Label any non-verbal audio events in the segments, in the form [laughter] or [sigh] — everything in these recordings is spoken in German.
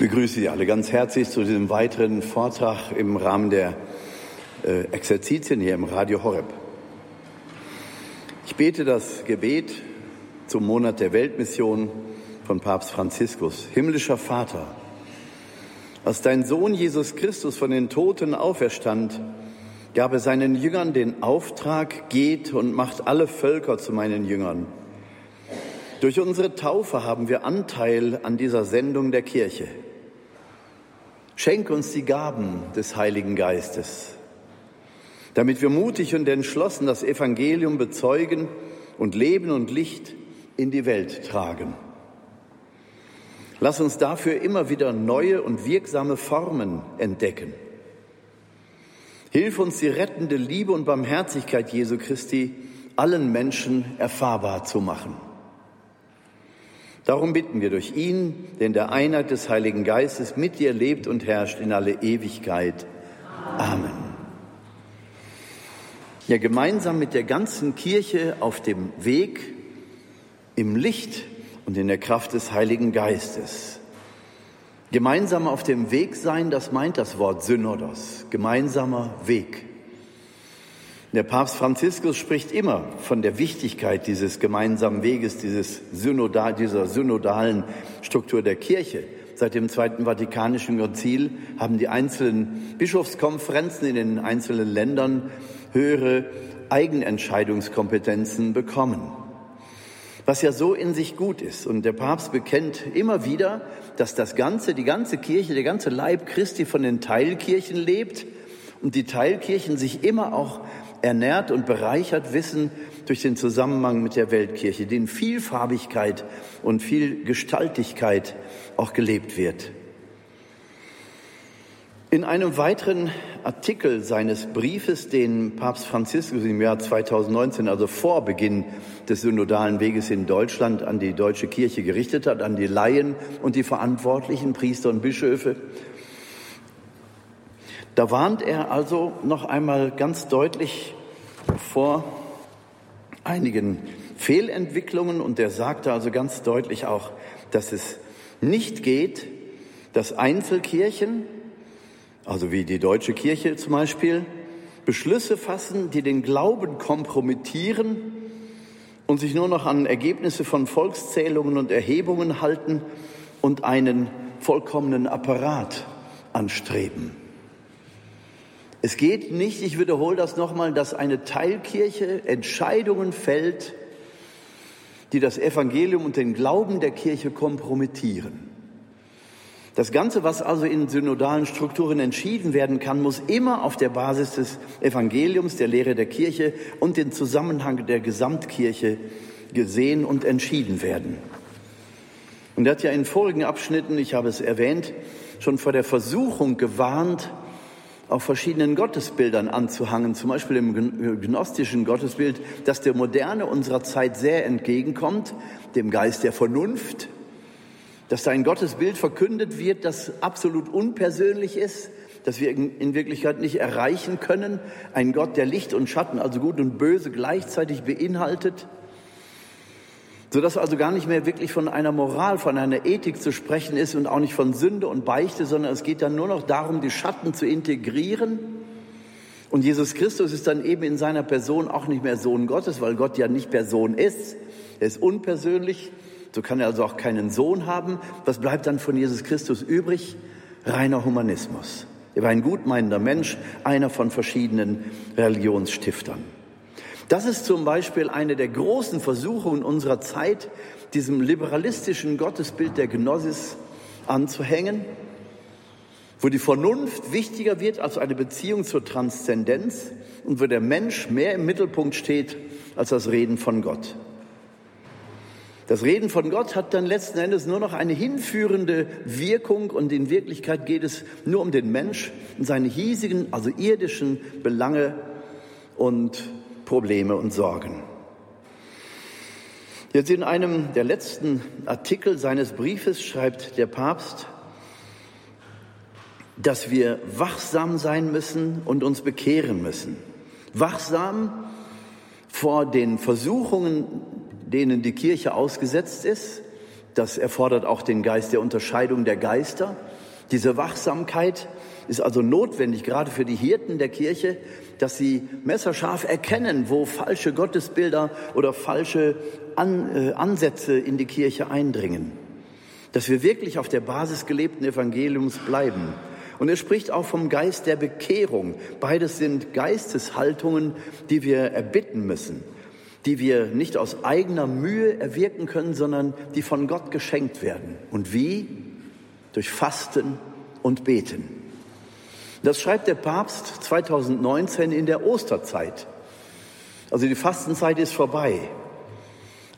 begrüße Sie alle ganz herzlich zu diesem weiteren Vortrag im Rahmen der äh, Exerzitien hier im Radio Horeb. Ich bete das Gebet zum Monat der Weltmission von Papst Franziskus. Himmlischer Vater, als dein Sohn Jesus Christus von den Toten auferstand, gab er seinen Jüngern den Auftrag, geht und macht alle Völker zu meinen Jüngern. Durch unsere Taufe haben wir Anteil an dieser Sendung der Kirche. Schenk uns die Gaben des Heiligen Geistes, damit wir mutig und entschlossen das Evangelium bezeugen und Leben und Licht in die Welt tragen. Lass uns dafür immer wieder neue und wirksame Formen entdecken. Hilf uns die rettende Liebe und Barmherzigkeit Jesu Christi allen Menschen erfahrbar zu machen. Darum bitten wir durch ihn, der in der Einheit des Heiligen Geistes mit dir lebt und herrscht in alle Ewigkeit. Amen. Ja, gemeinsam mit der ganzen Kirche auf dem Weg im Licht und in der Kraft des Heiligen Geistes. Gemeinsam auf dem Weg sein, das meint das Wort Synodos, gemeinsamer Weg. Der Papst Franziskus spricht immer von der Wichtigkeit dieses gemeinsamen Weges, dieses Synodal, dieser synodalen Struktur der Kirche. Seit dem Zweiten Vatikanischen Konzil haben die einzelnen Bischofskonferenzen in den einzelnen Ländern höhere Eigenentscheidungskompetenzen bekommen. Was ja so in sich gut ist. Und der Papst bekennt immer wieder, dass das Ganze, die ganze Kirche, der ganze Leib Christi von den Teilkirchen lebt und die Teilkirchen sich immer auch ernährt und bereichert wissen durch den Zusammenhang mit der Weltkirche, den Vielfarbigkeit und Vielgestaltigkeit auch gelebt wird. In einem weiteren Artikel seines Briefes, den Papst Franziskus im Jahr 2019, also vor Beginn des synodalen Weges in Deutschland, an die deutsche Kirche gerichtet hat, an die Laien und die verantwortlichen Priester und Bischöfe, da warnt er also noch einmal ganz deutlich vor einigen Fehlentwicklungen und er sagte also ganz deutlich auch, dass es nicht geht, dass Einzelkirchen, also wie die deutsche Kirche zum Beispiel, Beschlüsse fassen, die den Glauben kompromittieren und sich nur noch an Ergebnisse von Volkszählungen und Erhebungen halten und einen vollkommenen Apparat anstreben. Es geht nicht, ich wiederhole das nochmal, dass eine Teilkirche Entscheidungen fällt, die das Evangelium und den Glauben der Kirche kompromittieren. Das Ganze, was also in synodalen Strukturen entschieden werden kann, muss immer auf der Basis des Evangeliums, der Lehre der Kirche und den Zusammenhang der Gesamtkirche gesehen und entschieden werden. Und er hat ja in vorigen Abschnitten, ich habe es erwähnt, schon vor der Versuchung gewarnt, auf verschiedenen Gottesbildern anzuhangen, zum Beispiel im gnostischen Gottesbild, das der Moderne unserer Zeit sehr entgegenkommt, dem Geist der Vernunft, dass da ein Gottesbild verkündet wird, das absolut unpersönlich ist, das wir in Wirklichkeit nicht erreichen können, ein Gott, der Licht und Schatten, also Gut und Böse gleichzeitig beinhaltet, sodass also gar nicht mehr wirklich von einer Moral, von einer Ethik zu sprechen ist und auch nicht von Sünde und Beichte, sondern es geht dann nur noch darum, die Schatten zu integrieren. Und Jesus Christus ist dann eben in seiner Person auch nicht mehr Sohn Gottes, weil Gott ja nicht Person ist. Er ist unpersönlich, so kann er also auch keinen Sohn haben. Was bleibt dann von Jesus Christus übrig? Reiner Humanismus. Er war ein gutmeinender Mensch, einer von verschiedenen Religionsstiftern. Das ist zum Beispiel eine der großen Versuchungen unserer Zeit, diesem liberalistischen Gottesbild der Gnosis anzuhängen, wo die Vernunft wichtiger wird als eine Beziehung zur Transzendenz und wo der Mensch mehr im Mittelpunkt steht als das Reden von Gott. Das Reden von Gott hat dann letzten Endes nur noch eine hinführende Wirkung und in Wirklichkeit geht es nur um den Mensch und seine hiesigen, also irdischen Belange und Probleme und Sorgen. Jetzt in einem der letzten Artikel seines Briefes schreibt der Papst, dass wir wachsam sein müssen und uns bekehren müssen. Wachsam vor den Versuchungen denen die Kirche ausgesetzt ist, Das erfordert auch den Geist der Unterscheidung der Geister. Diese Wachsamkeit ist also notwendig, gerade für die Hirten der Kirche, dass sie messerscharf erkennen, wo falsche Gottesbilder oder falsche An äh, Ansätze in die Kirche eindringen. Dass wir wirklich auf der Basis gelebten Evangeliums bleiben. Und er spricht auch vom Geist der Bekehrung. Beides sind Geisteshaltungen, die wir erbitten müssen, die wir nicht aus eigener Mühe erwirken können, sondern die von Gott geschenkt werden. Und wie? Durch Fasten und Beten. Das schreibt der Papst 2019 in der Osterzeit. Also die Fastenzeit ist vorbei,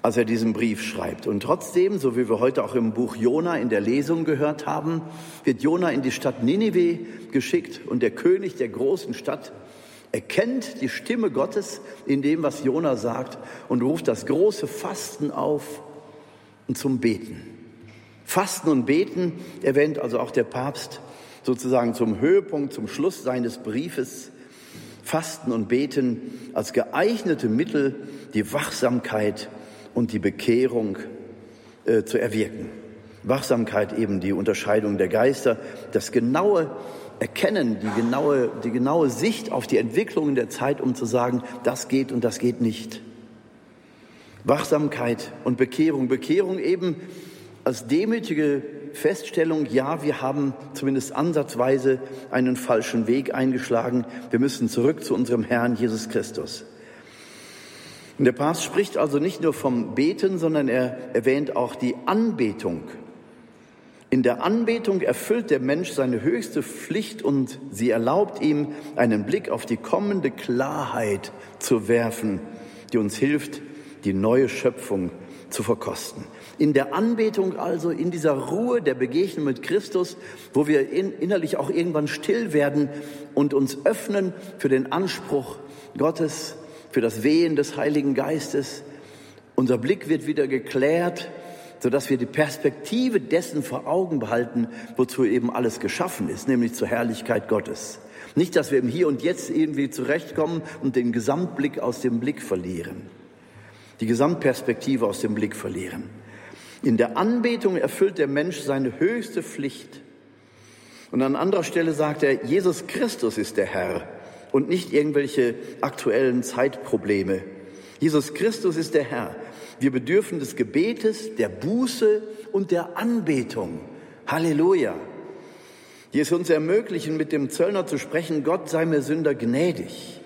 als er diesen Brief schreibt. Und trotzdem, so wie wir heute auch im Buch Jona in der Lesung gehört haben, wird Jona in die Stadt Ninive geschickt und der König der großen Stadt erkennt die Stimme Gottes in dem, was Jona sagt und ruft das große Fasten auf und zum Beten. Fasten und Beten erwähnt also auch der Papst sozusagen zum Höhepunkt, zum Schluss seines Briefes Fasten und Beten als geeignete Mittel, die Wachsamkeit und die Bekehrung äh, zu erwirken. Wachsamkeit eben die Unterscheidung der Geister, das genaue Erkennen, die genaue, die genaue Sicht auf die Entwicklungen der Zeit, um zu sagen, das geht und das geht nicht. Wachsamkeit und Bekehrung. Bekehrung eben als demütige Feststellung, ja, wir haben zumindest ansatzweise einen falschen Weg eingeschlagen. Wir müssen zurück zu unserem Herrn Jesus Christus. Und der Papst spricht also nicht nur vom Beten, sondern er erwähnt auch die Anbetung. In der Anbetung erfüllt der Mensch seine höchste Pflicht und sie erlaubt ihm, einen Blick auf die kommende Klarheit zu werfen, die uns hilft, die neue Schöpfung zu verkosten. In der Anbetung also, in dieser Ruhe der Begegnung mit Christus, wo wir in, innerlich auch irgendwann still werden und uns öffnen für den Anspruch Gottes, für das Wehen des Heiligen Geistes. Unser Blick wird wieder geklärt, sodass wir die Perspektive dessen vor Augen behalten, wozu eben alles geschaffen ist, nämlich zur Herrlichkeit Gottes. Nicht, dass wir im Hier und Jetzt irgendwie zurechtkommen und den Gesamtblick aus dem Blick verlieren, die Gesamtperspektive aus dem Blick verlieren. In der Anbetung erfüllt der Mensch seine höchste Pflicht. Und an anderer Stelle sagt er, Jesus Christus ist der Herr und nicht irgendwelche aktuellen Zeitprobleme. Jesus Christus ist der Herr. Wir bedürfen des Gebetes, der Buße und der Anbetung. Halleluja. Die es uns ermöglichen, mit dem Zöllner zu sprechen, Gott sei mir Sünder gnädig.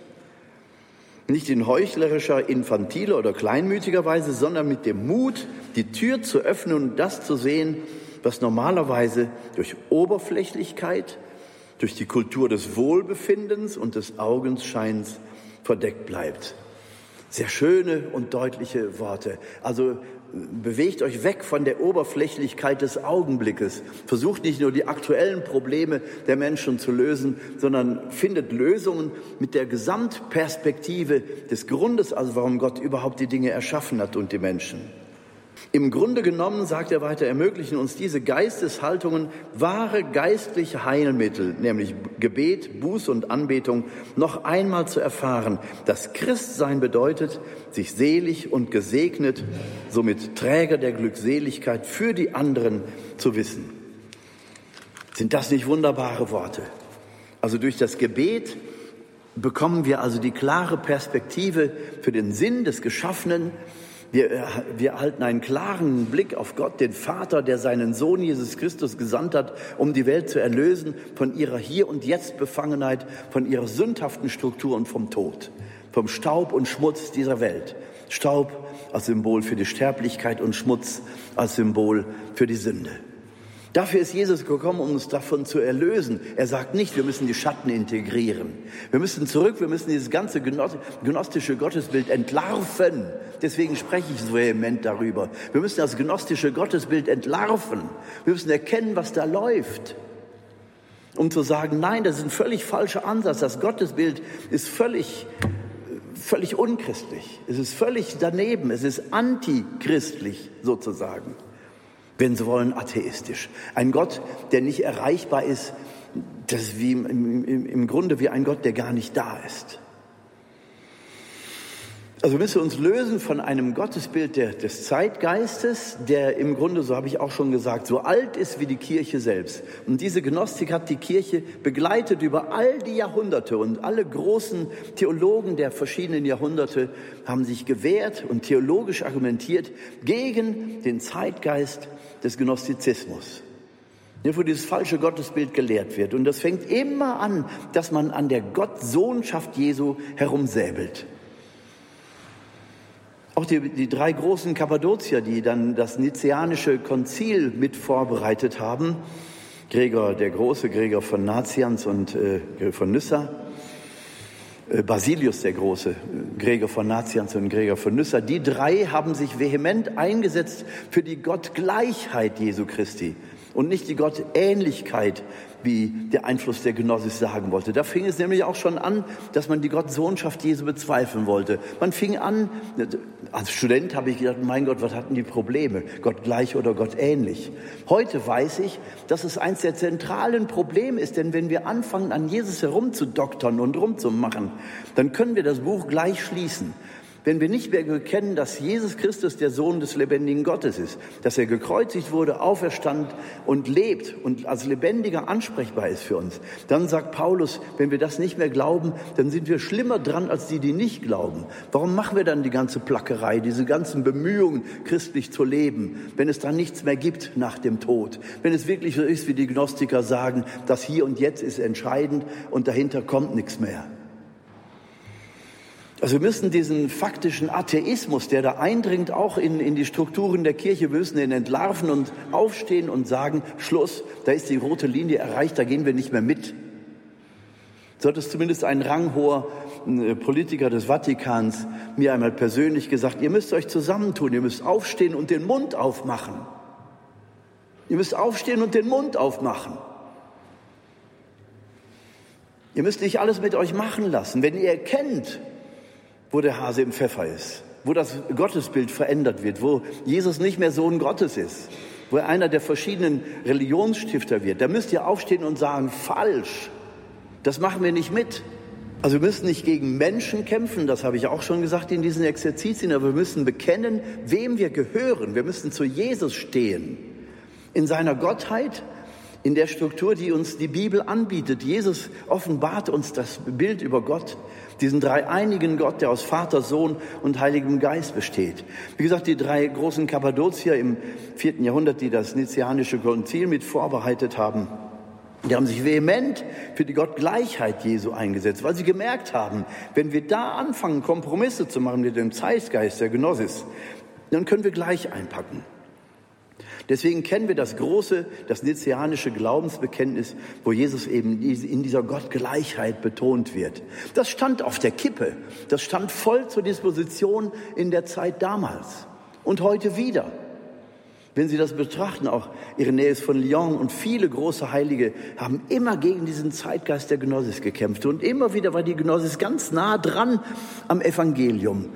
Nicht in heuchlerischer, infantiler oder kleinmütiger Weise, sondern mit dem Mut, die Tür zu öffnen und das zu sehen, was normalerweise durch Oberflächlichkeit, durch die Kultur des Wohlbefindens und des Augenscheins verdeckt bleibt. Sehr schöne und deutliche Worte. Also bewegt euch weg von der Oberflächlichkeit des Augenblickes. Versucht nicht nur die aktuellen Probleme der Menschen zu lösen, sondern findet Lösungen mit der Gesamtperspektive des Grundes, also warum Gott überhaupt die Dinge erschaffen hat und die Menschen. Im Grunde genommen, sagt er weiter, ermöglichen uns diese Geisteshaltungen wahre geistliche Heilmittel, nämlich Gebet, Buß und Anbetung, noch einmal zu erfahren, dass Christsein bedeutet, sich selig und gesegnet, somit Träger der Glückseligkeit für die anderen zu wissen. Sind das nicht wunderbare Worte? Also durch das Gebet bekommen wir also die klare Perspektive für den Sinn des Geschaffenen, wir, äh, wir erhalten einen klaren Blick auf Gott, den Vater, der seinen Sohn Jesus Christus gesandt hat, um die Welt zu erlösen von ihrer Hier- und Jetzt-Befangenheit, von ihrer sündhaften Struktur und vom Tod, vom Staub und Schmutz dieser Welt. Staub als Symbol für die Sterblichkeit und Schmutz als Symbol für die Sünde. Dafür ist Jesus gekommen, um uns davon zu erlösen. Er sagt nicht, wir müssen die Schatten integrieren. Wir müssen zurück, wir müssen dieses ganze gnostische Gottesbild entlarven. Deswegen spreche ich so vehement darüber. Wir müssen das gnostische Gottesbild entlarven. Wir müssen erkennen, was da läuft. Um zu sagen, nein, das ist ein völlig falscher Ansatz. Das Gottesbild ist völlig, völlig unchristlich. Es ist völlig daneben. Es ist antichristlich sozusagen wenn Sie wollen, atheistisch. Ein Gott, der nicht erreichbar ist, das ist wie im, im, im Grunde wie ein Gott, der gar nicht da ist. Also müssen wir uns lösen von einem Gottesbild der, des Zeitgeistes, der im Grunde, so habe ich auch schon gesagt, so alt ist wie die Kirche selbst. Und diese Gnostik hat die Kirche begleitet über all die Jahrhunderte und alle großen Theologen der verschiedenen Jahrhunderte haben sich gewehrt und theologisch argumentiert gegen den Zeitgeist des Gnostizismus wo dieses falsche Gottesbild gelehrt wird. Und das fängt immer an, dass man an der Gottsohnschaft Jesu herumsäbelt. Auch die, die drei großen Kappadozier, die dann das Nizianische Konzil mit vorbereitet haben, Gregor der Große, Gregor von Nazianz und äh, von Nyssa, Basilius der Große, Gregor von Nazianz und Gregor von Nyssa, die drei haben sich vehement eingesetzt für die Gottgleichheit Jesu Christi und nicht die Gottähnlichkeit wie der Einfluss der Gnosis sagen wollte. Da fing es nämlich auch schon an, dass man die Gottsohnschaft Jesu bezweifeln wollte. Man fing an, als Student habe ich gedacht, mein Gott, was hatten die Probleme? Gott gleich oder Gott ähnlich? Heute weiß ich, dass es eines der zentralen Probleme ist, denn wenn wir anfangen, an Jesus herumzudoktern und rumzumachen, dann können wir das Buch gleich schließen wenn wir nicht mehr bekennen, dass Jesus Christus der Sohn des lebendigen Gottes ist, dass er gekreuzigt wurde, auferstand und lebt und als lebendiger ansprechbar ist für uns, dann sagt Paulus, wenn wir das nicht mehr glauben, dann sind wir schlimmer dran als die, die nicht glauben. Warum machen wir dann die ganze Plackerei, diese ganzen Bemühungen, christlich zu leben, wenn es dann nichts mehr gibt nach dem Tod? Wenn es wirklich so ist, wie die Gnostiker sagen, das Hier und Jetzt ist entscheidend und dahinter kommt nichts mehr. Also wir müssen diesen faktischen Atheismus, der da eindringt, auch in, in die Strukturen der Kirche, wir müssen den entlarven und aufstehen und sagen, Schluss, da ist die rote Linie erreicht, da gehen wir nicht mehr mit. So hat es zumindest ein ranghoher äh, Politiker des Vatikans mir einmal persönlich gesagt, ihr müsst euch zusammentun, ihr müsst aufstehen und den Mund aufmachen. Ihr müsst aufstehen und den Mund aufmachen. Ihr müsst nicht alles mit euch machen lassen. Wenn ihr erkennt, wo der Hase im Pfeffer ist, wo das Gottesbild verändert wird, wo Jesus nicht mehr Sohn Gottes ist, wo er einer der verschiedenen Religionsstifter wird. Da müsst ihr aufstehen und sagen, falsch, das machen wir nicht mit. Also wir müssen nicht gegen Menschen kämpfen, das habe ich auch schon gesagt in diesen Exerzitien, aber wir müssen bekennen, wem wir gehören. Wir müssen zu Jesus stehen. In seiner Gottheit, in der Struktur, die uns die Bibel anbietet. Jesus offenbart uns das Bild über Gott diesen dreieinigen Gott, der aus Vater, Sohn und Heiligem Geist besteht. Wie gesagt, die drei großen Kappadozier im vierten Jahrhundert, die das Nizianische Konzil mit vorbereitet haben, die haben sich vehement für die Gottgleichheit Jesu eingesetzt, weil sie gemerkt haben, wenn wir da anfangen, Kompromisse zu machen mit dem Zeitgeist der Gnosis, dann können wir gleich einpacken. Deswegen kennen wir das große, das nizianische Glaubensbekenntnis, wo Jesus eben in dieser Gottgleichheit betont wird. Das stand auf der Kippe. Das stand voll zur Disposition in der Zeit damals und heute wieder. Wenn Sie das betrachten, auch Irenäus von Lyon und viele große Heilige haben immer gegen diesen Zeitgeist der Gnosis gekämpft. Und immer wieder war die Gnosis ganz nah dran am Evangelium.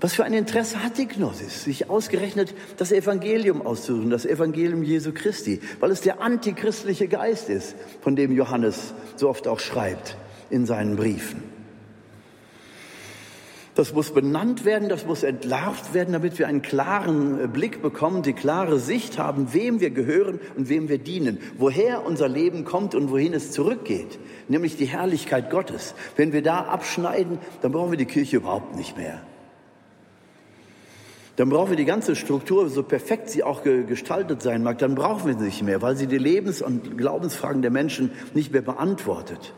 Was für ein Interesse hat die Gnosis, sich ausgerechnet das Evangelium auszusuchen, das Evangelium Jesu Christi, weil es der antichristliche Geist ist, von dem Johannes so oft auch schreibt in seinen Briefen. Das muss benannt werden, das muss entlarvt werden, damit wir einen klaren Blick bekommen, die klare Sicht haben, wem wir gehören und wem wir dienen, woher unser Leben kommt und wohin es zurückgeht, nämlich die Herrlichkeit Gottes. Wenn wir da abschneiden, dann brauchen wir die Kirche überhaupt nicht mehr dann brauchen wir die ganze Struktur, so perfekt sie auch gestaltet sein mag, dann brauchen wir sie nicht mehr, weil sie die Lebens- und Glaubensfragen der Menschen nicht mehr beantwortet.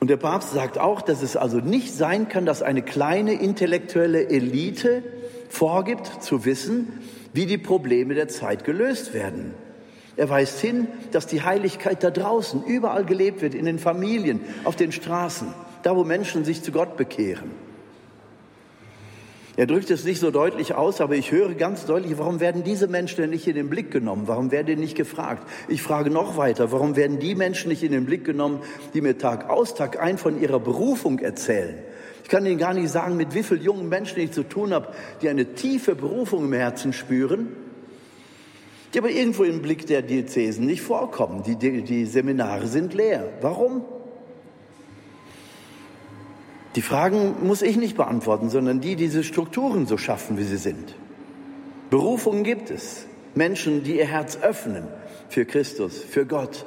Und der Papst sagt auch, dass es also nicht sein kann, dass eine kleine intellektuelle Elite vorgibt zu wissen, wie die Probleme der Zeit gelöst werden. Er weist hin, dass die Heiligkeit da draußen überall gelebt wird, in den Familien, auf den Straßen, da wo Menschen sich zu Gott bekehren. Er drückt es nicht so deutlich aus, aber ich höre ganz deutlich, warum werden diese Menschen denn nicht in den Blick genommen? Warum werden die nicht gefragt? Ich frage noch weiter, warum werden die Menschen nicht in den Blick genommen, die mir Tag aus, Tag ein von ihrer Berufung erzählen? Ich kann Ihnen gar nicht sagen, mit wie vielen jungen Menschen ich zu tun habe, die eine tiefe Berufung im Herzen spüren, die aber irgendwo im Blick der Diözesen nicht vorkommen. Die, die, die Seminare sind leer. Warum? Die Fragen muss ich nicht beantworten, sondern die, die diese Strukturen so schaffen, wie sie sind. Berufungen gibt es. Menschen, die ihr Herz öffnen für Christus, für Gott,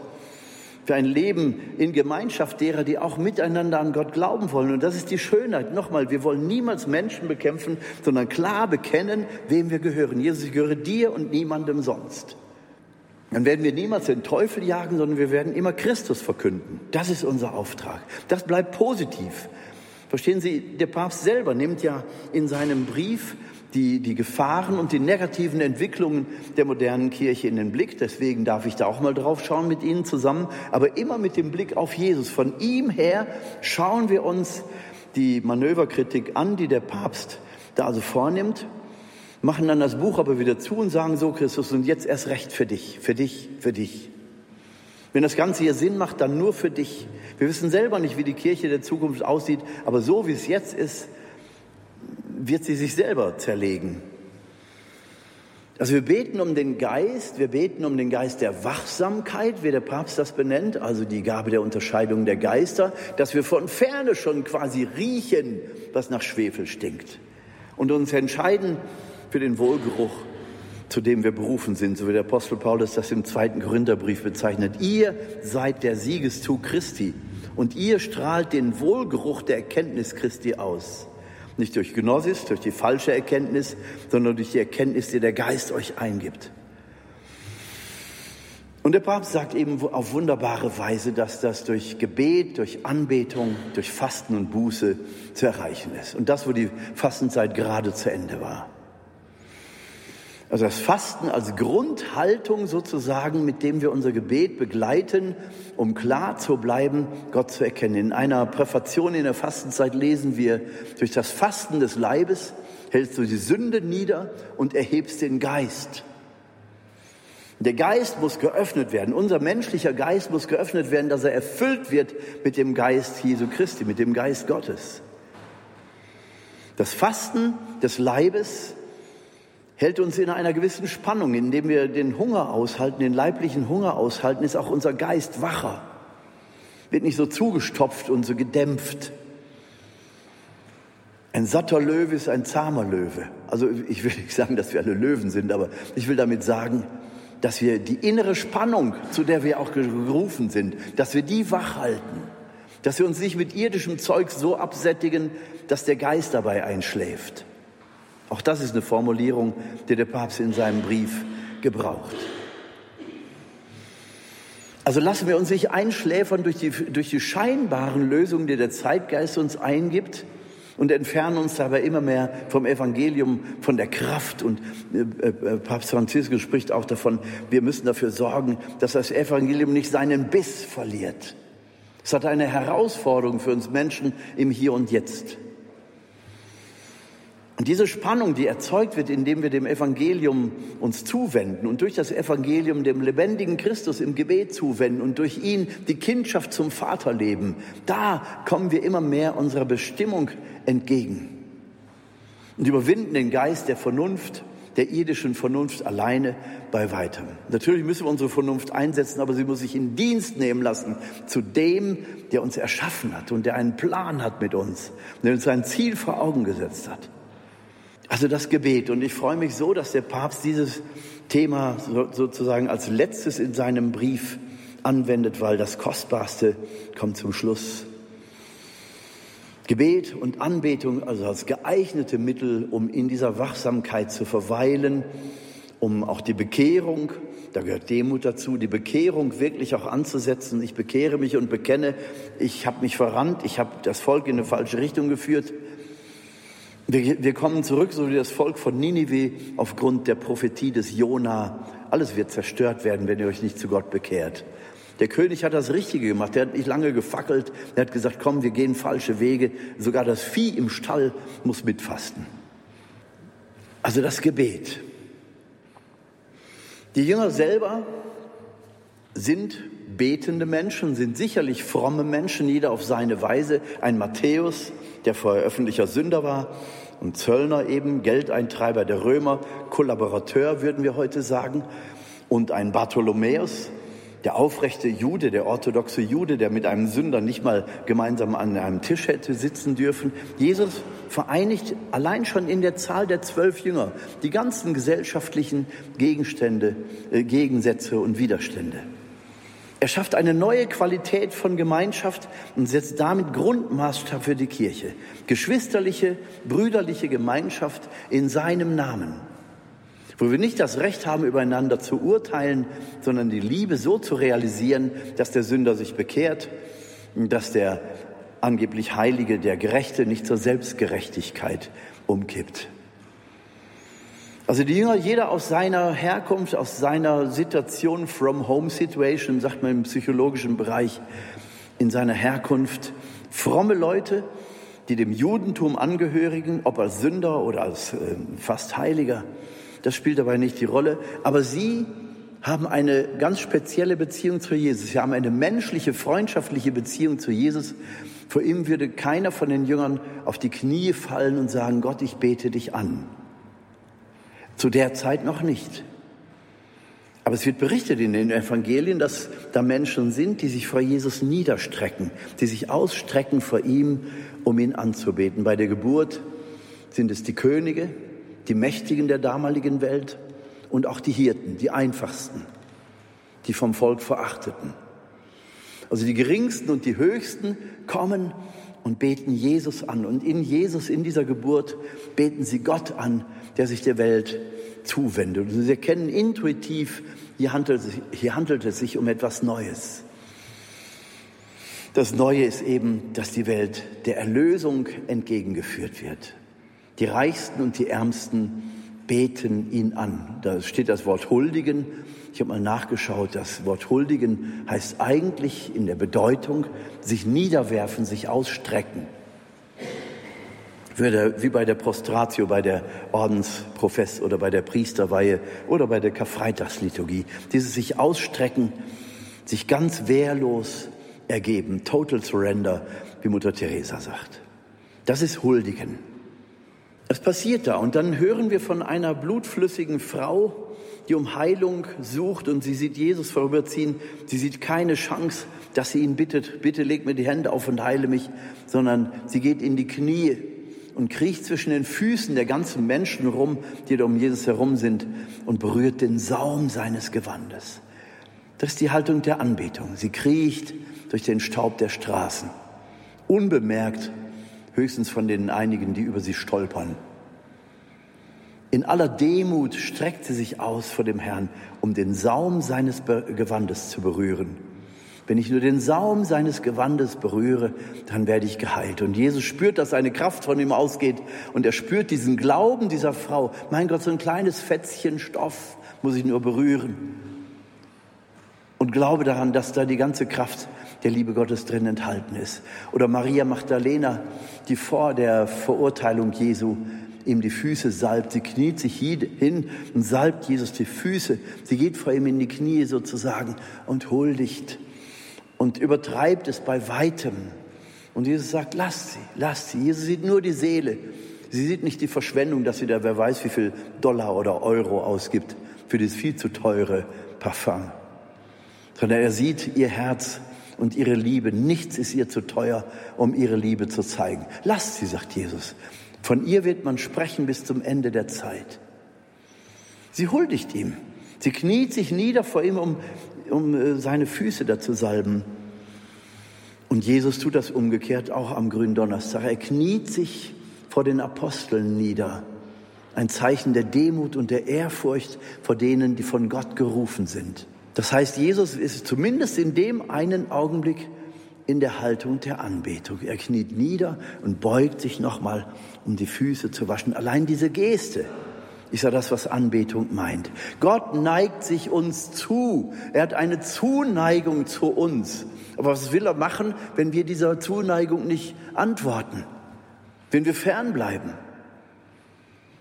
für ein Leben in Gemeinschaft derer, die auch miteinander an Gott glauben wollen. Und das ist die Schönheit. Nochmal, wir wollen niemals Menschen bekämpfen, sondern klar bekennen, wem wir gehören. Jesus, ich gehöre dir und niemandem sonst. Dann werden wir niemals den Teufel jagen, sondern wir werden immer Christus verkünden. Das ist unser Auftrag. Das bleibt positiv. Verstehen Sie, der Papst selber nimmt ja in seinem Brief die, die Gefahren und die negativen Entwicklungen der modernen Kirche in den Blick. Deswegen darf ich da auch mal drauf schauen mit Ihnen zusammen, aber immer mit dem Blick auf Jesus. Von ihm her schauen wir uns die Manöverkritik an, die der Papst da also vornimmt, machen dann das Buch aber wieder zu und sagen so, Christus, und jetzt erst recht für dich, für dich, für dich. Wenn das Ganze hier Sinn macht, dann nur für dich. Wir wissen selber nicht, wie die Kirche der Zukunft aussieht, aber so wie es jetzt ist, wird sie sich selber zerlegen. Also wir beten um den Geist, wir beten um den Geist der Wachsamkeit, wie der Papst das benennt, also die Gabe der Unterscheidung der Geister, dass wir von ferne schon quasi riechen, was nach Schwefel stinkt und uns entscheiden für den Wohlgeruch, zu dem wir berufen sind, so wie der Apostel Paulus das im zweiten Korintherbrief bezeichnet. Ihr seid der Siegeszug Christi und ihr strahlt den Wohlgeruch der Erkenntnis Christi aus. Nicht durch Gnosis, durch die falsche Erkenntnis, sondern durch die Erkenntnis, die der Geist euch eingibt. Und der Papst sagt eben auf wunderbare Weise, dass das durch Gebet, durch Anbetung, durch Fasten und Buße zu erreichen ist. Und das, wo die Fastenzeit gerade zu Ende war. Also das Fasten als Grundhaltung sozusagen, mit dem wir unser Gebet begleiten, um klar zu bleiben, Gott zu erkennen. In einer Präfation in der Fastenzeit lesen wir, durch das Fasten des Leibes hältst du die Sünde nieder und erhebst den Geist. Der Geist muss geöffnet werden. Unser menschlicher Geist muss geöffnet werden, dass er erfüllt wird mit dem Geist Jesu Christi, mit dem Geist Gottes. Das Fasten des Leibes hält uns in einer gewissen Spannung. Indem wir den Hunger aushalten, den leiblichen Hunger aushalten, ist auch unser Geist wacher, wird nicht so zugestopft und so gedämpft. Ein satter Löwe ist ein zahmer Löwe. Also ich will nicht sagen, dass wir alle Löwen sind, aber ich will damit sagen, dass wir die innere Spannung, zu der wir auch gerufen sind, dass wir die wach halten, dass wir uns nicht mit irdischem Zeug so absättigen, dass der Geist dabei einschläft. Auch das ist eine Formulierung, die der Papst in seinem Brief gebraucht. Also lassen wir uns nicht einschläfern durch die, durch die scheinbaren Lösungen, die der Zeitgeist uns eingibt und entfernen uns dabei immer mehr vom Evangelium, von der Kraft. Und äh, äh, Papst Franziskus spricht auch davon, wir müssen dafür sorgen, dass das Evangelium nicht seinen Biss verliert. Es hat eine Herausforderung für uns Menschen im Hier und Jetzt. Und diese Spannung, die erzeugt wird, indem wir dem Evangelium uns zuwenden und durch das Evangelium dem lebendigen Christus im Gebet zuwenden und durch ihn die Kindschaft zum Vater leben, da kommen wir immer mehr unserer Bestimmung entgegen und überwinden den Geist der Vernunft, der irdischen Vernunft alleine bei weitem. Natürlich müssen wir unsere Vernunft einsetzen, aber sie muss sich in Dienst nehmen lassen zu dem, der uns erschaffen hat und der einen Plan hat mit uns, der uns ein Ziel vor Augen gesetzt hat. Also das Gebet. Und ich freue mich so, dass der Papst dieses Thema sozusagen als letztes in seinem Brief anwendet, weil das Kostbarste kommt zum Schluss. Gebet und Anbetung also als geeignete Mittel, um in dieser Wachsamkeit zu verweilen, um auch die Bekehrung, da gehört Demut dazu, die Bekehrung wirklich auch anzusetzen. Ich bekehre mich und bekenne, ich habe mich verrannt, ich habe das Volk in eine falsche Richtung geführt. Wir, wir kommen zurück, so wie das Volk von Ninive, aufgrund der Prophetie des Jona. Alles wird zerstört werden, wenn ihr euch nicht zu Gott bekehrt. Der König hat das Richtige gemacht. Der hat nicht lange gefackelt. Er hat gesagt, komm, wir gehen falsche Wege. Sogar das Vieh im Stall muss mitfasten. Also das Gebet. Die Jünger selber sind betende Menschen, sind sicherlich fromme Menschen, jeder auf seine Weise. Ein Matthäus, der vorher öffentlicher Sünder war, und Zöllner eben, Geldeintreiber der Römer, Kollaborateur würden wir heute sagen, und ein Bartholomäus, der aufrechte Jude, der orthodoxe Jude, der mit einem Sünder nicht mal gemeinsam an einem Tisch hätte sitzen dürfen. Jesus vereinigt allein schon in der Zahl der zwölf Jünger die ganzen gesellschaftlichen Gegenstände, äh, Gegensätze und Widerstände. Er schafft eine neue Qualität von Gemeinschaft und setzt damit Grundmaßstab für die Kirche. Geschwisterliche, brüderliche Gemeinschaft in seinem Namen wo wir nicht das Recht haben, übereinander zu urteilen, sondern die Liebe so zu realisieren, dass der Sünder sich bekehrt, dass der angeblich Heilige, der Gerechte nicht zur Selbstgerechtigkeit umkippt. Also die Jünger, jeder aus seiner Herkunft, aus seiner Situation, from home situation, sagt man im psychologischen Bereich, in seiner Herkunft, fromme Leute, die dem Judentum angehörigen, ob als Sünder oder als äh, fast Heiliger, das spielt dabei nicht die Rolle. Aber sie haben eine ganz spezielle Beziehung zu Jesus. Sie haben eine menschliche, freundschaftliche Beziehung zu Jesus. Vor ihm würde keiner von den Jüngern auf die Knie fallen und sagen, Gott, ich bete dich an. Zu der Zeit noch nicht. Aber es wird berichtet in den Evangelien, dass da Menschen sind, die sich vor Jesus niederstrecken, die sich ausstrecken vor ihm, um ihn anzubeten. Bei der Geburt sind es die Könige, die Mächtigen der damaligen Welt und auch die Hirten, die einfachsten, die vom Volk verachteten. Also die geringsten und die höchsten kommen und beten Jesus an. Und in Jesus, in dieser Geburt, beten sie Gott an, der sich der Welt zuwendet. Und sie erkennen intuitiv, hier handelt, hier handelt es sich um etwas Neues. Das Neue ist eben, dass die Welt der Erlösung entgegengeführt wird. Die Reichsten und die Ärmsten beten ihn an. Da steht das Wort huldigen. Ich habe mal nachgeschaut, das Wort huldigen heißt eigentlich in der Bedeutung sich niederwerfen, sich ausstrecken. Wie bei der Prostratio, bei der Ordensprofess oder bei der Priesterweihe oder bei der Karfreitagsliturgie. Dieses sich ausstrecken, sich ganz wehrlos ergeben, total surrender, wie Mutter Teresa sagt. Das ist Huldigen. Es passiert da und dann hören wir von einer blutflüssigen Frau, die um Heilung sucht und sie sieht Jesus vorüberziehen. Sie sieht keine Chance, dass sie ihn bittet, bitte leg mir die Hände auf und heile mich, sondern sie geht in die Knie und kriecht zwischen den Füßen der ganzen Menschen rum, die da um Jesus herum sind und berührt den Saum seines Gewandes. Das ist die Haltung der Anbetung. Sie kriecht durch den Staub der Straßen, unbemerkt höchstens von den einigen, die über sie stolpern. In aller Demut streckt sie sich aus vor dem Herrn, um den Saum seines Gewandes zu berühren. Wenn ich nur den Saum seines Gewandes berühre, dann werde ich geheilt. Und Jesus spürt, dass eine Kraft von ihm ausgeht und er spürt diesen Glauben dieser Frau. Mein Gott, so ein kleines Fetzchen Stoff muss ich nur berühren. Und glaube daran, dass da die ganze Kraft der Liebe Gottes drin enthalten ist. Oder Maria Magdalena, die vor der Verurteilung Jesu ihm die Füße salbt. Sie kniet sich hin und salbt Jesus die Füße. Sie geht vor ihm in die Knie sozusagen und huldigt und übertreibt es bei weitem. Und Jesus sagt, lasst sie, lasst sie. Jesus sieht nur die Seele. Sie sieht nicht die Verschwendung, dass sie da wer weiß wie viel Dollar oder Euro ausgibt für dieses viel zu teure Parfum. Sondern er sieht ihr Herz und ihre Liebe. Nichts ist ihr zu teuer, um ihre Liebe zu zeigen. Lasst sie, sagt Jesus. Von ihr wird man sprechen bis zum Ende der Zeit. Sie huldigt ihm. Sie kniet sich nieder vor ihm, um, um äh, seine Füße dazu salben. Und Jesus tut das umgekehrt auch am grünen Donnerstag. Er kniet sich vor den Aposteln nieder. Ein Zeichen der Demut und der Ehrfurcht vor denen, die von Gott gerufen sind. Das heißt, Jesus ist zumindest in dem einen Augenblick in der Haltung der Anbetung. Er kniet nieder und beugt sich nochmal, um die Füße zu waschen. Allein diese Geste ist ja das, was Anbetung meint. Gott neigt sich uns zu. Er hat eine Zuneigung zu uns. Aber was will er machen, wenn wir dieser Zuneigung nicht antworten? Wenn wir fernbleiben?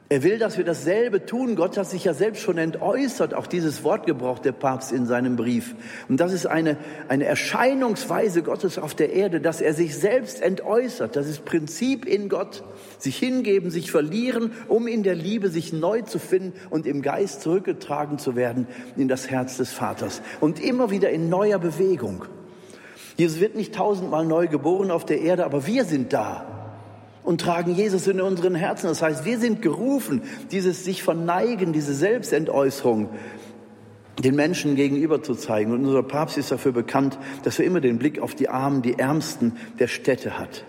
Er will, dass wir dasselbe tun. Gott hat sich ja selbst schon entäußert. Auch dieses Wort gebraucht der Papst in seinem Brief. Und das ist eine, eine Erscheinungsweise Gottes auf der Erde, dass er sich selbst entäußert. Das ist Prinzip in Gott. Sich hingeben, sich verlieren, um in der Liebe sich neu zu finden und im Geist zurückgetragen zu werden in das Herz des Vaters. Und immer wieder in neuer Bewegung. Jesus wird nicht tausendmal neu geboren auf der Erde, aber wir sind da und tragen Jesus in unseren Herzen. Das heißt, wir sind gerufen, dieses sich verneigen, diese Selbstentäußerung den Menschen gegenüber zu zeigen. Und unser Papst ist dafür bekannt, dass er immer den Blick auf die Armen, die Ärmsten der Städte hat.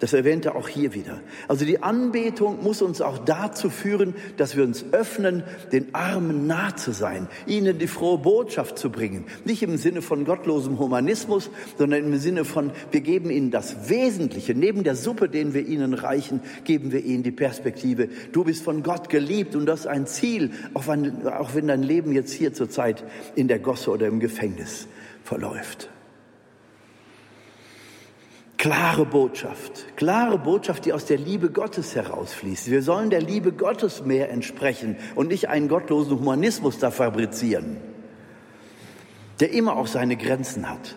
Das erwähnt er auch hier wieder. Also die Anbetung muss uns auch dazu führen, dass wir uns öffnen, den Armen nah zu sein, ihnen die frohe Botschaft zu bringen. Nicht im Sinne von gottlosem Humanismus, sondern im Sinne von, wir geben ihnen das Wesentliche. Neben der Suppe, den wir ihnen reichen, geben wir ihnen die Perspektive. Du bist von Gott geliebt und das ist ein Ziel, auch wenn, auch wenn dein Leben jetzt hier zurzeit in der Gosse oder im Gefängnis verläuft. Klare Botschaft, klare Botschaft, die aus der Liebe Gottes herausfließt. Wir sollen der Liebe Gottes mehr entsprechen und nicht einen gottlosen Humanismus da fabrizieren, der immer auch seine Grenzen hat.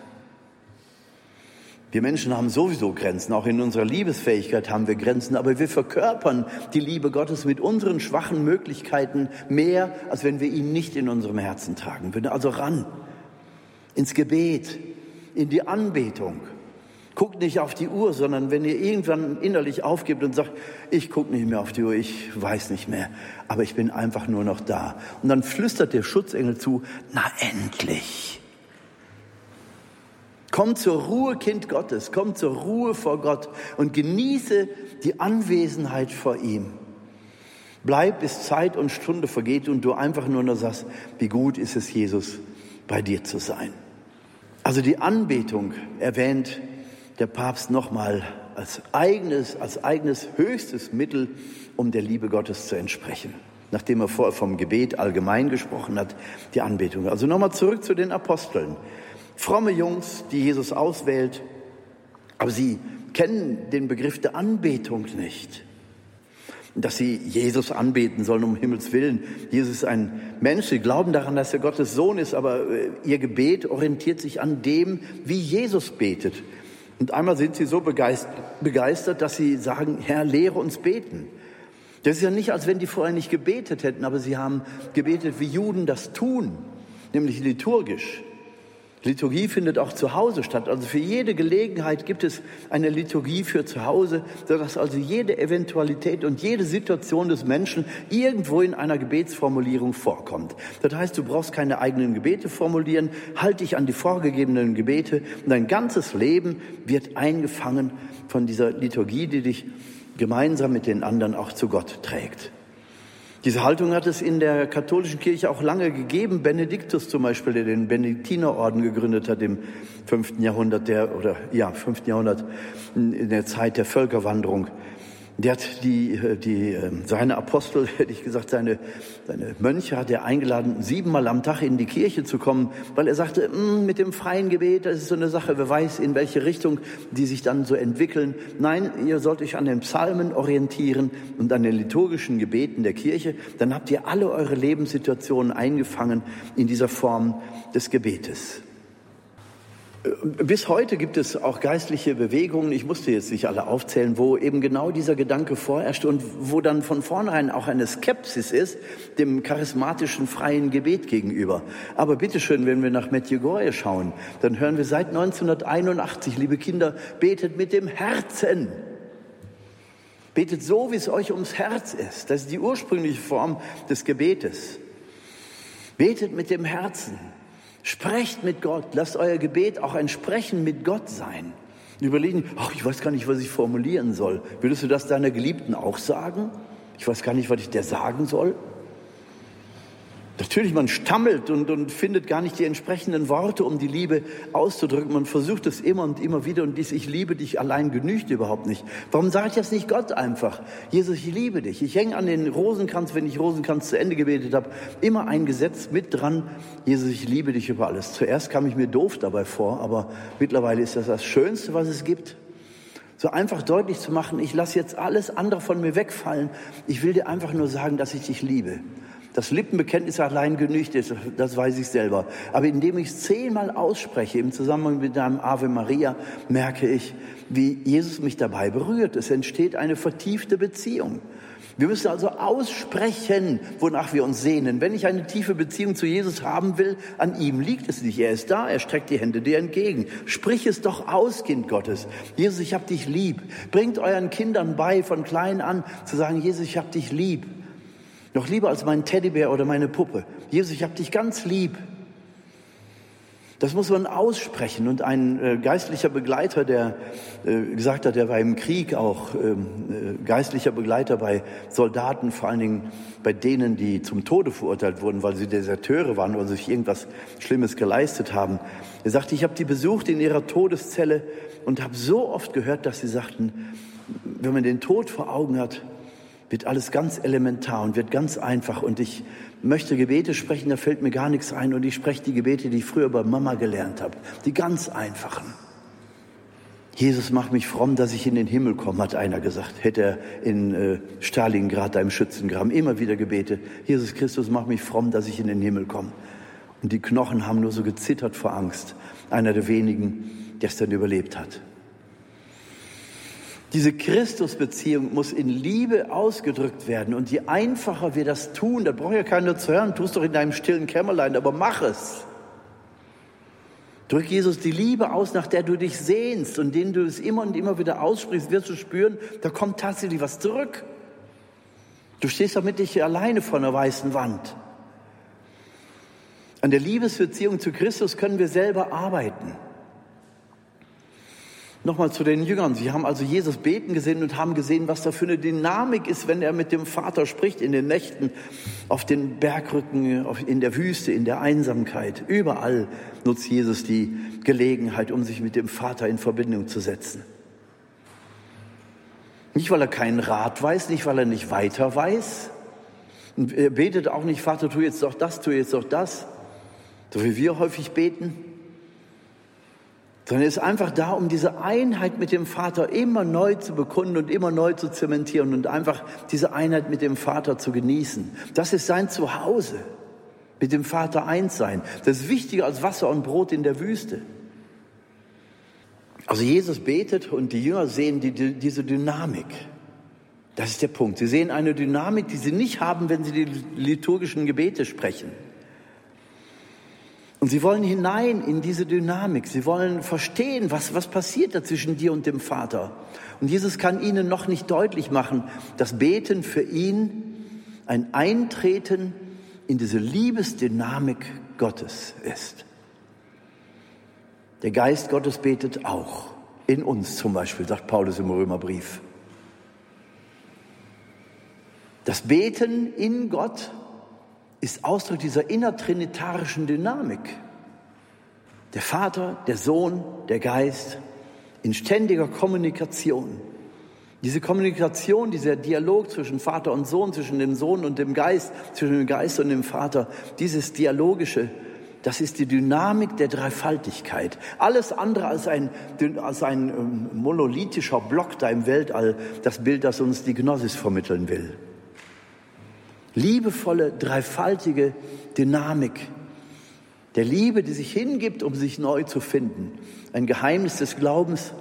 Wir Menschen haben sowieso Grenzen, auch in unserer Liebesfähigkeit haben wir Grenzen, aber wir verkörpern die Liebe Gottes mit unseren schwachen Möglichkeiten mehr, als wenn wir ihn nicht in unserem Herzen tragen würden. Also ran, ins Gebet, in die Anbetung. Guckt nicht auf die Uhr, sondern wenn ihr irgendwann innerlich aufgibt und sagt, ich gucke nicht mehr auf die Uhr, ich weiß nicht mehr, aber ich bin einfach nur noch da. Und dann flüstert der Schutzengel zu, na endlich. Komm zur Ruhe, Kind Gottes, komm zur Ruhe vor Gott und genieße die Anwesenheit vor ihm. Bleib, bis Zeit und Stunde vergeht und du einfach nur noch sagst, wie gut ist es, Jesus, bei dir zu sein. Also die Anbetung erwähnt der Papst nochmal als eigenes, als eigenes höchstes Mittel, um der Liebe Gottes zu entsprechen. Nachdem er vorher vom Gebet allgemein gesprochen hat, die Anbetung. Also nochmal zurück zu den Aposteln. Fromme Jungs, die Jesus auswählt, aber sie kennen den Begriff der Anbetung nicht. Dass sie Jesus anbeten sollen, um Himmels Willen. Jesus ist ein Mensch, sie glauben daran, dass er Gottes Sohn ist, aber äh, ihr Gebet orientiert sich an dem, wie Jesus betet. Und einmal sind sie so begeistert, dass sie sagen, Herr, lehre uns beten. Das ist ja nicht, als wenn die vorher nicht gebetet hätten, aber sie haben gebetet, wie Juden das tun, nämlich liturgisch. Liturgie findet auch zu Hause statt. Also für jede Gelegenheit gibt es eine Liturgie für zu Hause, sodass also jede Eventualität und jede Situation des Menschen irgendwo in einer Gebetsformulierung vorkommt. Das heißt, du brauchst keine eigenen Gebete formulieren, halt dich an die vorgegebenen Gebete und dein ganzes Leben wird eingefangen von dieser Liturgie, die dich gemeinsam mit den anderen auch zu Gott trägt. Diese Haltung hat es in der katholischen Kirche auch lange gegeben. Benediktus zum Beispiel, der den Benediktinerorden gegründet hat im fünften Jahrhundert, der, oder ja, fünften Jahrhundert, in der Zeit der Völkerwanderung. Der hat die, äh, die, ähm, seine Apostel, [laughs] hätte ich gesagt, seine, seine Mönche hat er eingeladen, siebenmal am Tag in die Kirche zu kommen, weil er sagte, mm, mit dem freien Gebet, das ist so eine Sache, wer weiß, in welche Richtung die sich dann so entwickeln. Nein, ihr sollt euch an den Psalmen orientieren und an den liturgischen Gebeten der Kirche. Dann habt ihr alle eure Lebenssituationen eingefangen in dieser Form des Gebetes. Bis heute gibt es auch geistliche Bewegungen, ich musste jetzt nicht alle aufzählen, wo eben genau dieser Gedanke vorherrscht und wo dann von vornherein auch eine Skepsis ist dem charismatischen freien Gebet gegenüber. Aber bitteschön, wenn wir nach Medjugorje schauen, dann hören wir seit 1981, liebe Kinder, betet mit dem Herzen. Betet so, wie es euch ums Herz ist. Das ist die ursprüngliche Form des Gebetes. Betet mit dem Herzen. Sprecht mit Gott. Lasst euer Gebet auch ein Sprechen mit Gott sein. Überlegen, ach, ich weiß gar nicht, was ich formulieren soll. Würdest du das deiner Geliebten auch sagen? Ich weiß gar nicht, was ich dir sagen soll. Natürlich, man stammelt und, und findet gar nicht die entsprechenden Worte, um die Liebe auszudrücken. Man versucht es immer und immer wieder und dies Ich liebe dich allein genügt überhaupt nicht. Warum sage ich das nicht Gott einfach? Jesus, ich liebe dich. Ich hänge an den Rosenkranz, wenn ich Rosenkranz zu Ende gebetet habe, immer ein Gesetz mit dran. Jesus, ich liebe dich über alles. Zuerst kam ich mir doof dabei vor, aber mittlerweile ist das das Schönste, was es gibt. So einfach deutlich zu machen, ich lasse jetzt alles andere von mir wegfallen. Ich will dir einfach nur sagen, dass ich dich liebe. Das Lippenbekenntnis allein genügt ist, das weiß ich selber. Aber indem ich es zehnmal ausspreche im Zusammenhang mit deinem Ave Maria, merke ich, wie Jesus mich dabei berührt. Es entsteht eine vertiefte Beziehung. Wir müssen also aussprechen, wonach wir uns sehnen. Wenn ich eine tiefe Beziehung zu Jesus haben will, an ihm liegt es nicht. Er ist da, er streckt die Hände dir entgegen. Sprich es doch aus, Kind Gottes. Jesus, ich hab dich lieb. Bringt euren Kindern bei, von klein an, zu sagen, Jesus, ich hab dich lieb. Noch lieber als mein Teddybär oder meine Puppe. Jesus, ich hab dich ganz lieb. Das muss man aussprechen. Und ein äh, geistlicher Begleiter, der äh, gesagt hat, der war im Krieg auch ähm, äh, geistlicher Begleiter bei Soldaten, vor allen Dingen bei denen, die zum Tode verurteilt wurden, weil sie Deserteure waren oder sich irgendwas Schlimmes geleistet haben. Er sagte, ich habe die besucht in ihrer Todeszelle und habe so oft gehört, dass sie sagten, wenn man den Tod vor Augen hat, wird alles ganz elementar und wird ganz einfach. Und ich möchte Gebete sprechen, da fällt mir gar nichts ein. Und ich spreche die Gebete, die ich früher bei Mama gelernt habe. Die ganz einfachen. Jesus macht mich fromm, dass ich in den Himmel komme, hat einer gesagt. Hätte er in äh, Stalingrad, da im Schützengraben, immer wieder Gebete. Jesus Christus macht mich fromm, dass ich in den Himmel komme. Und die Knochen haben nur so gezittert vor Angst. Einer der wenigen, der es dann überlebt hat. Diese Christusbeziehung muss in Liebe ausgedrückt werden. Und je einfacher wir das tun, da braucht ja keiner zu hören, tust doch in deinem stillen Kämmerlein, aber mach es. Drück Jesus die Liebe aus, nach der du dich sehnst und denen du es immer und immer wieder aussprichst, wirst du spüren, da kommt tatsächlich was zurück. Du stehst damit nicht alleine vor einer weißen Wand. An der Liebesbeziehung zu Christus können wir selber arbeiten. Nochmal zu den Jüngern. Sie haben also Jesus beten gesehen und haben gesehen, was da für eine Dynamik ist, wenn er mit dem Vater spricht in den Nächten, auf den Bergrücken, in der Wüste, in der Einsamkeit. Überall nutzt Jesus die Gelegenheit, um sich mit dem Vater in Verbindung zu setzen. Nicht, weil er keinen Rat weiß, nicht, weil er nicht weiter weiß. Und er betet auch nicht, Vater, tu jetzt doch das, tu jetzt doch das. So wie wir häufig beten sondern er ist einfach da, um diese Einheit mit dem Vater immer neu zu bekunden und immer neu zu zementieren und einfach diese Einheit mit dem Vater zu genießen. Das ist sein Zuhause, mit dem Vater eins sein. Das ist wichtiger als Wasser und Brot in der Wüste. Also Jesus betet und die Jünger sehen die, die, diese Dynamik. Das ist der Punkt. Sie sehen eine Dynamik, die sie nicht haben, wenn sie die liturgischen Gebete sprechen. Und sie wollen hinein in diese Dynamik. Sie wollen verstehen, was, was passiert da zwischen dir und dem Vater. Und Jesus kann ihnen noch nicht deutlich machen, dass Beten für ihn ein Eintreten in diese Liebesdynamik Gottes ist. Der Geist Gottes betet auch. In uns zum Beispiel, sagt Paulus im Römerbrief. Das Beten in Gott ist Ausdruck dieser innertrinitarischen Dynamik. Der Vater, der Sohn, der Geist in ständiger Kommunikation. Diese Kommunikation, dieser Dialog zwischen Vater und Sohn, zwischen dem Sohn und dem Geist, zwischen dem Geist und dem Vater, dieses Dialogische, das ist die Dynamik der Dreifaltigkeit. Alles andere als ein, als ein ähm, monolithischer Block da im Weltall, das Bild, das uns die Gnosis vermitteln will liebevolle, dreifaltige Dynamik der Liebe, die sich hingibt, um sich neu zu finden. Ein Geheimnis des Glaubens,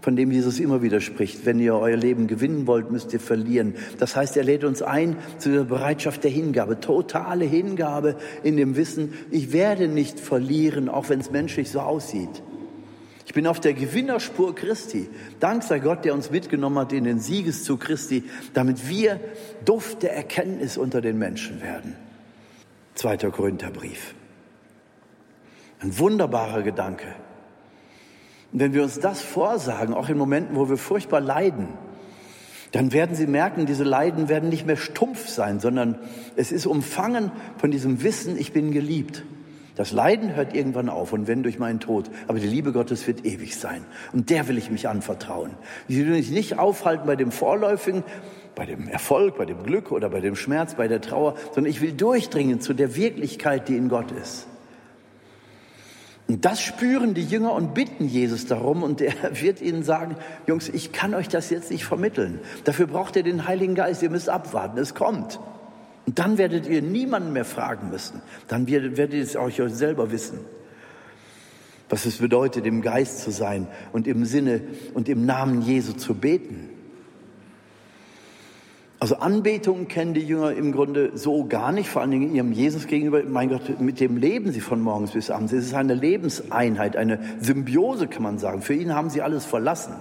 von dem Jesus immer wieder spricht. Wenn ihr euer Leben gewinnen wollt, müsst ihr verlieren. Das heißt, er lädt uns ein zu der Bereitschaft der Hingabe, totale Hingabe in dem Wissen, ich werde nicht verlieren, auch wenn es menschlich so aussieht. Ich bin auf der Gewinnerspur Christi. Dank sei Gott, der uns mitgenommen hat in den Siegeszug Christi, damit wir Duft der Erkenntnis unter den Menschen werden. Zweiter Korintherbrief. Ein wunderbarer Gedanke. Und wenn wir uns das vorsagen, auch in Momenten, wo wir furchtbar leiden, dann werden Sie merken, diese Leiden werden nicht mehr stumpf sein, sondern es ist umfangen von diesem Wissen, ich bin geliebt. Das Leiden hört irgendwann auf und wenn durch meinen Tod. Aber die Liebe Gottes wird ewig sein. Und der will ich mich anvertrauen. Ich will mich nicht aufhalten bei dem Vorläufigen, bei dem Erfolg, bei dem Glück oder bei dem Schmerz, bei der Trauer, sondern ich will durchdringen zu der Wirklichkeit, die in Gott ist. Und das spüren die Jünger und bitten Jesus darum und er [laughs] wird ihnen sagen, Jungs, ich kann euch das jetzt nicht vermitteln. Dafür braucht ihr den Heiligen Geist, ihr müsst abwarten, es kommt. Und dann werdet ihr niemanden mehr fragen müssen. Dann werdet ihr es auch selber wissen, was es bedeutet, im Geist zu sein und im Sinne und im Namen Jesu zu beten. Also Anbetung kennen die Jünger im Grunde so gar nicht, vor allen Dingen ihrem Jesus gegenüber. Mein Gott, mit dem leben sie von morgens bis abends. Es ist eine Lebenseinheit, eine Symbiose, kann man sagen. Für ihn haben sie alles verlassen.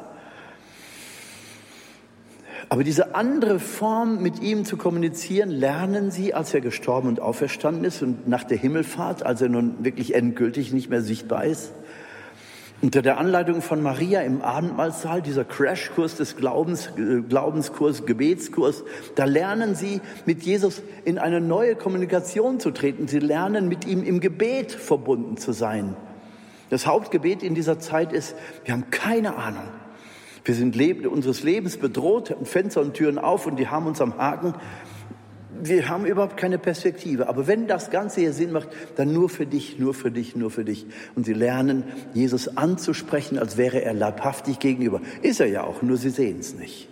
Aber diese andere Form, mit ihm zu kommunizieren, lernen sie, als er gestorben und auferstanden ist und nach der Himmelfahrt, als er nun wirklich endgültig nicht mehr sichtbar ist. Unter der Anleitung von Maria im Abendmahlsaal, dieser Crashkurs des Glaubens, äh, Glaubenskurs, Gebetskurs, da lernen sie mit Jesus in eine neue Kommunikation zu treten. Sie lernen mit ihm im Gebet verbunden zu sein. Das Hauptgebet in dieser Zeit ist, wir haben keine Ahnung. Wir sind unseres Lebens bedroht, Fenster und Türen auf und die haben uns am Haken wir haben überhaupt keine Perspektive. Aber wenn das Ganze hier Sinn macht, dann nur für dich, nur für dich, nur für dich. Und sie lernen, Jesus anzusprechen, als wäre er leibhaftig gegenüber. Ist er ja auch, nur sie sehen es nicht.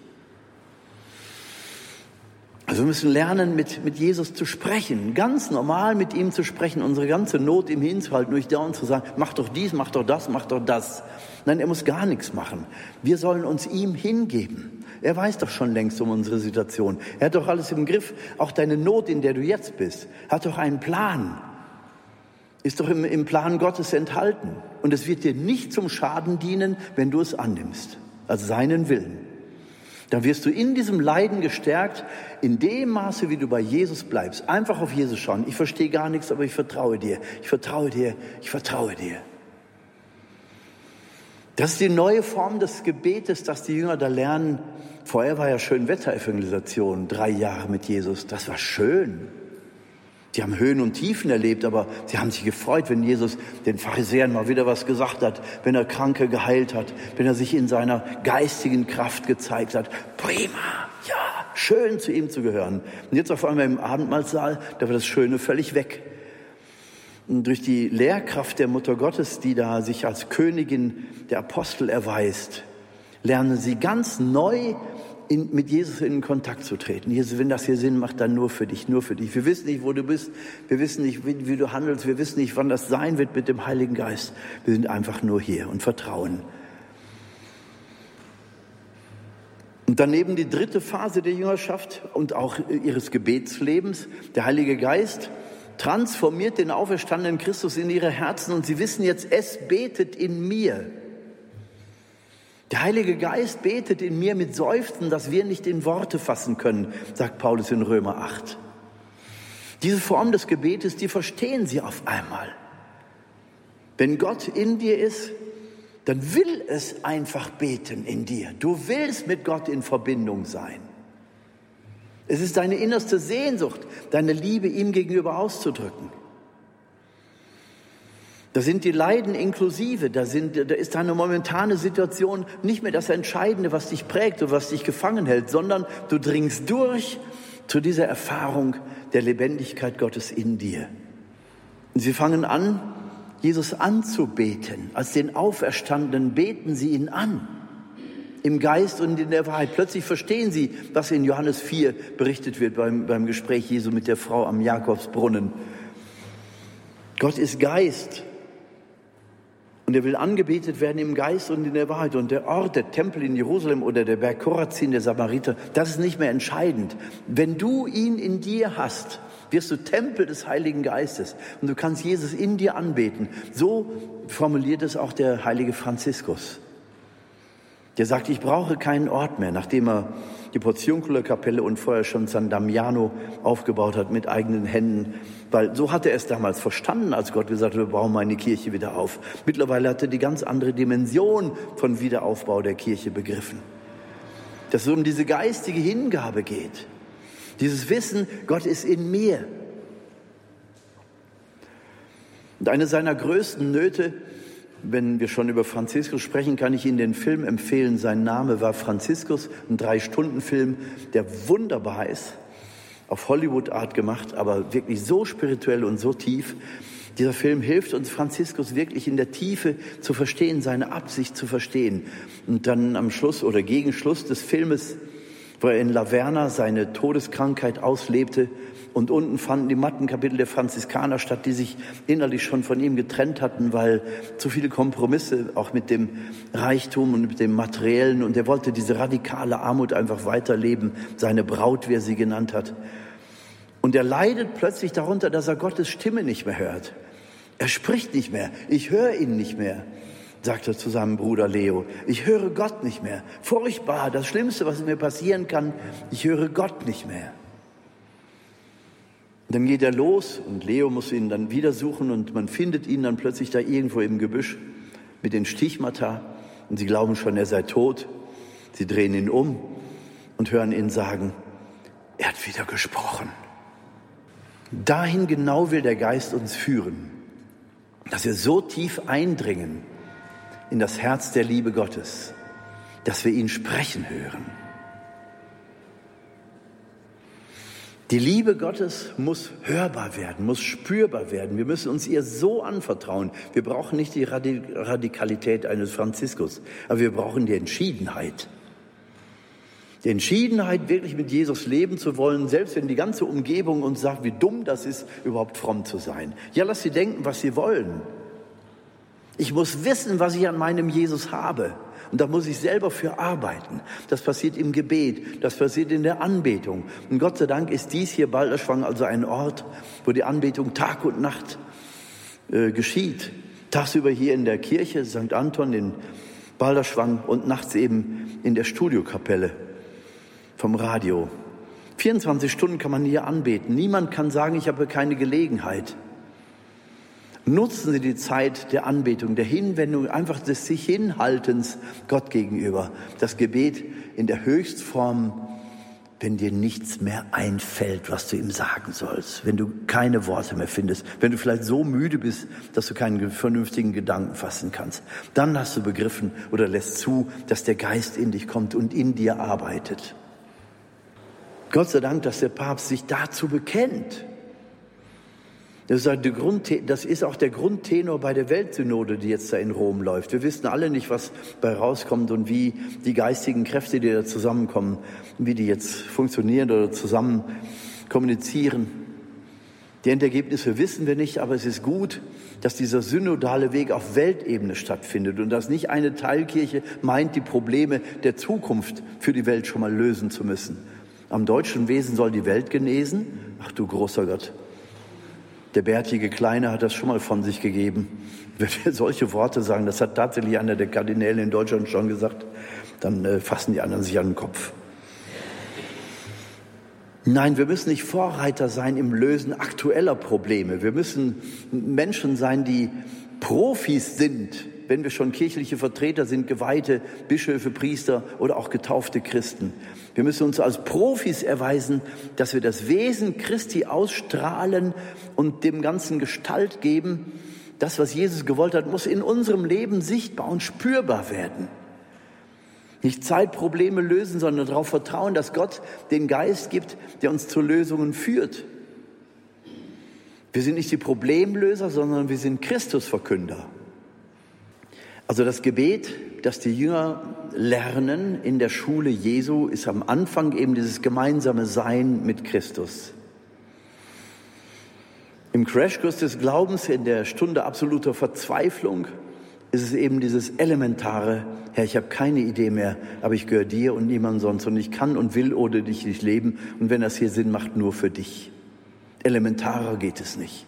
Also wir müssen lernen, mit, mit Jesus zu sprechen, ganz normal mit ihm zu sprechen, unsere ganze Not ihm hinzuhalten, durch dauernd zu sagen, mach doch dies, mach doch das, mach doch das. Nein, er muss gar nichts machen. Wir sollen uns ihm hingeben. Er weiß doch schon längst um unsere Situation. Er hat doch alles im Griff. Auch deine Not, in der du jetzt bist, hat doch einen Plan. Ist doch im, im Plan Gottes enthalten. Und es wird dir nicht zum Schaden dienen, wenn du es annimmst. Also seinen Willen. Dann wirst du in diesem Leiden gestärkt, in dem Maße, wie du bei Jesus bleibst. Einfach auf Jesus schauen. Ich verstehe gar nichts, aber ich vertraue dir. Ich vertraue dir. Ich vertraue dir. Das ist die neue Form des Gebetes, das die Jünger da lernen. Vorher war ja schön Wetterevangelisation, drei Jahre mit Jesus. Das war schön. Die haben Höhen und Tiefen erlebt, aber sie haben sich gefreut, wenn Jesus den Pharisäern mal wieder was gesagt hat, wenn er Kranke geheilt hat, wenn er sich in seiner geistigen Kraft gezeigt hat. Prima, ja, schön zu ihm zu gehören. Und jetzt auf einmal im Abendmahlsaal, da war das Schöne völlig weg durch die Lehrkraft der Mutter Gottes, die da sich als Königin der Apostel erweist, lernen sie ganz neu in, mit Jesus in Kontakt zu treten. Jesus, wenn das hier Sinn macht, dann nur für dich, nur für dich. Wir wissen nicht, wo du bist. Wir wissen nicht, wie, wie du handelst. Wir wissen nicht, wann das sein wird mit dem Heiligen Geist. Wir sind einfach nur hier und vertrauen. Und daneben die dritte Phase der Jüngerschaft und auch ihres Gebetslebens, der Heilige Geist transformiert den auferstandenen Christus in ihre Herzen und sie wissen jetzt, es betet in mir. Der Heilige Geist betet in mir mit Seufzen, das wir nicht in Worte fassen können, sagt Paulus in Römer 8. Diese Form des Gebetes, die verstehen sie auf einmal. Wenn Gott in dir ist, dann will es einfach beten in dir. Du willst mit Gott in Verbindung sein. Es ist deine innerste Sehnsucht, deine Liebe ihm gegenüber auszudrücken. Da sind die Leiden inklusive, da, sind, da ist deine momentane Situation nicht mehr das Entscheidende, was dich prägt und was dich gefangen hält, sondern du dringst durch zu dieser Erfahrung der Lebendigkeit Gottes in dir. Und sie fangen an, Jesus anzubeten. Als den Auferstandenen beten sie ihn an im Geist und in der Wahrheit. Plötzlich verstehen sie, was in Johannes 4 berichtet wird beim, beim Gespräch Jesu mit der Frau am Jakobsbrunnen. Gott ist Geist. Und er will angebetet werden im Geist und in der Wahrheit. Und der Ort, der Tempel in Jerusalem oder der Berg Korazin der Samariter, das ist nicht mehr entscheidend. Wenn du ihn in dir hast, wirst du Tempel des Heiligen Geistes und du kannst Jesus in dir anbeten. So formuliert es auch der heilige Franziskus. Der sagt, ich brauche keinen Ort mehr, nachdem er die Portionkullerkapelle und vorher schon San Damiano aufgebaut hat mit eigenen Händen. Weil so hatte er es damals verstanden, als Gott gesagt hat, wir bauen meine Kirche wieder auf. Mittlerweile hat er die ganz andere Dimension von Wiederaufbau der Kirche begriffen. Dass es um diese geistige Hingabe geht. Dieses Wissen, Gott ist in mir. Und eine seiner größten Nöte wenn wir schon über Franziskus sprechen, kann ich Ihnen den Film empfehlen. Sein Name war Franziskus, ein Drei-Stunden-Film, der wunderbar ist, auf Hollywood-Art gemacht, aber wirklich so spirituell und so tief. Dieser Film hilft uns, Franziskus wirklich in der Tiefe zu verstehen, seine Absicht zu verstehen. Und dann am Schluss oder gegen Schluss des Filmes, wo er in Laverna seine Todeskrankheit auslebte, und unten fanden die Mattenkapitel der Franziskaner statt, die sich innerlich schon von ihm getrennt hatten, weil zu viele Kompromisse auch mit dem Reichtum und mit dem Materiellen. Und er wollte diese radikale Armut einfach weiterleben, seine Braut, wie er sie genannt hat. Und er leidet plötzlich darunter, dass er Gottes Stimme nicht mehr hört. Er spricht nicht mehr. Ich höre ihn nicht mehr, sagt er zu seinem Bruder Leo. Ich höre Gott nicht mehr. Furchtbar, das Schlimmste, was mir passieren kann, ich höre Gott nicht mehr. Und dann geht er los und Leo muss ihn dann wieder suchen und man findet ihn dann plötzlich da irgendwo im Gebüsch mit den Stichmata und sie glauben schon, er sei tot. Sie drehen ihn um und hören ihn sagen, er hat wieder gesprochen. Dahin genau will der Geist uns führen, dass wir so tief eindringen in das Herz der Liebe Gottes, dass wir ihn sprechen hören. Die Liebe Gottes muss hörbar werden, muss spürbar werden. Wir müssen uns ihr so anvertrauen. Wir brauchen nicht die Radikalität eines Franziskus, aber wir brauchen die Entschiedenheit. Die Entschiedenheit, wirklich mit Jesus leben zu wollen, selbst wenn die ganze Umgebung uns sagt, wie dumm das ist, überhaupt fromm zu sein. Ja, lass sie denken, was sie wollen. Ich muss wissen, was ich an meinem Jesus habe. Und da muss ich selber für arbeiten. Das passiert im Gebet, das passiert in der Anbetung. Und Gott sei Dank ist dies hier Balderschwang also ein Ort, wo die Anbetung Tag und Nacht äh, geschieht. Tagsüber hier in der Kirche St. Anton in Balderschwang und nachts eben in der Studiokapelle vom Radio. 24 Stunden kann man hier anbeten. Niemand kann sagen, ich habe keine Gelegenheit. Nutzen Sie die Zeit der Anbetung, der Hinwendung, einfach des sich Hinhaltens Gott gegenüber. Das Gebet in der Höchstform, wenn dir nichts mehr einfällt, was du ihm sagen sollst, wenn du keine Worte mehr findest, wenn du vielleicht so müde bist, dass du keinen vernünftigen Gedanken fassen kannst, dann hast du begriffen oder lässt zu, dass der Geist in dich kommt und in dir arbeitet. Gott sei Dank, dass der Papst sich dazu bekennt. Das ist, auch der Grundtenor bei der Weltsynode, die jetzt da in Rom läuft. Wir wissen alle nicht, was bei rauskommt und wie die geistigen Kräfte, die da zusammenkommen, wie die jetzt funktionieren oder zusammen kommunizieren. Die Endergebnisse wissen wir nicht, aber es ist gut, dass dieser synodale Weg auf Weltebene stattfindet und dass nicht eine Teilkirche meint, die Probleme der Zukunft für die Welt schon mal lösen zu müssen. Am deutschen Wesen soll die Welt genesen. Ach du großer Gott. Der bärtige Kleine hat das schon mal von sich gegeben. [laughs] Wenn wir solche Worte sagen, das hat tatsächlich einer der Kardinäle in Deutschland schon gesagt, dann äh, fassen die anderen sich an den Kopf. Nein, wir müssen nicht Vorreiter sein im Lösen aktueller Probleme. Wir müssen Menschen sein, die Profis sind, wenn wir schon kirchliche Vertreter sind, Geweihte, Bischöfe, Priester oder auch getaufte Christen. Wir müssen uns als Profis erweisen, dass wir das Wesen Christi ausstrahlen und dem Ganzen Gestalt geben. Das, was Jesus gewollt hat, muss in unserem Leben sichtbar und spürbar werden. Nicht Zeitprobleme lösen, sondern darauf vertrauen, dass Gott den Geist gibt, der uns zu Lösungen führt. Wir sind nicht die Problemlöser, sondern wir sind Christusverkünder. Also das Gebet, das die Jünger lernen in der Schule Jesu, ist am Anfang eben dieses gemeinsame Sein mit Christus. Im Crashkurs des Glaubens, in der Stunde absoluter Verzweiflung, ist es eben dieses elementare, Herr, ich habe keine Idee mehr, aber ich gehöre dir und niemand sonst und ich kann und will ohne dich nicht leben und wenn das hier Sinn macht, nur für dich. Elementarer geht es nicht.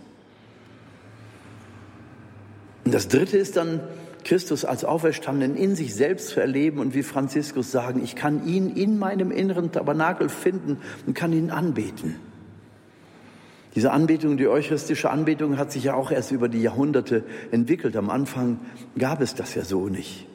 Und das Dritte ist dann Christus als Auferstandenen in sich selbst zu erleben und wie Franziskus sagen, ich kann ihn in meinem inneren Tabernakel finden und kann ihn anbeten. Diese Anbetung, die eucharistische Anbetung hat sich ja auch erst über die Jahrhunderte entwickelt. Am Anfang gab es das ja so nicht.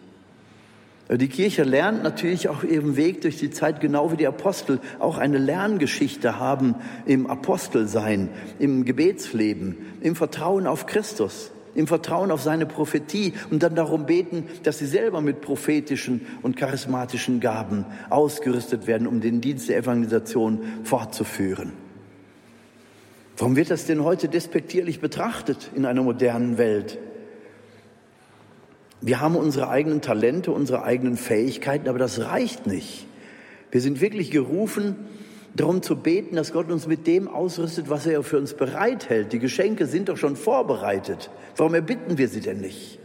Die Kirche lernt natürlich auch ihren Weg durch die Zeit, genau wie die Apostel auch eine Lerngeschichte haben im Apostelsein, im Gebetsleben, im Vertrauen auf Christus im Vertrauen auf seine Prophetie und dann darum beten, dass sie selber mit prophetischen und charismatischen Gaben ausgerüstet werden, um den Dienst der Evangelisation fortzuführen. Warum wird das denn heute despektierlich betrachtet in einer modernen Welt? Wir haben unsere eigenen Talente, unsere eigenen Fähigkeiten, aber das reicht nicht. Wir sind wirklich gerufen, darum zu beten, dass Gott uns mit dem ausrüstet, was er für uns bereithält. Die Geschenke sind doch schon vorbereitet. Warum erbitten wir sie denn nicht?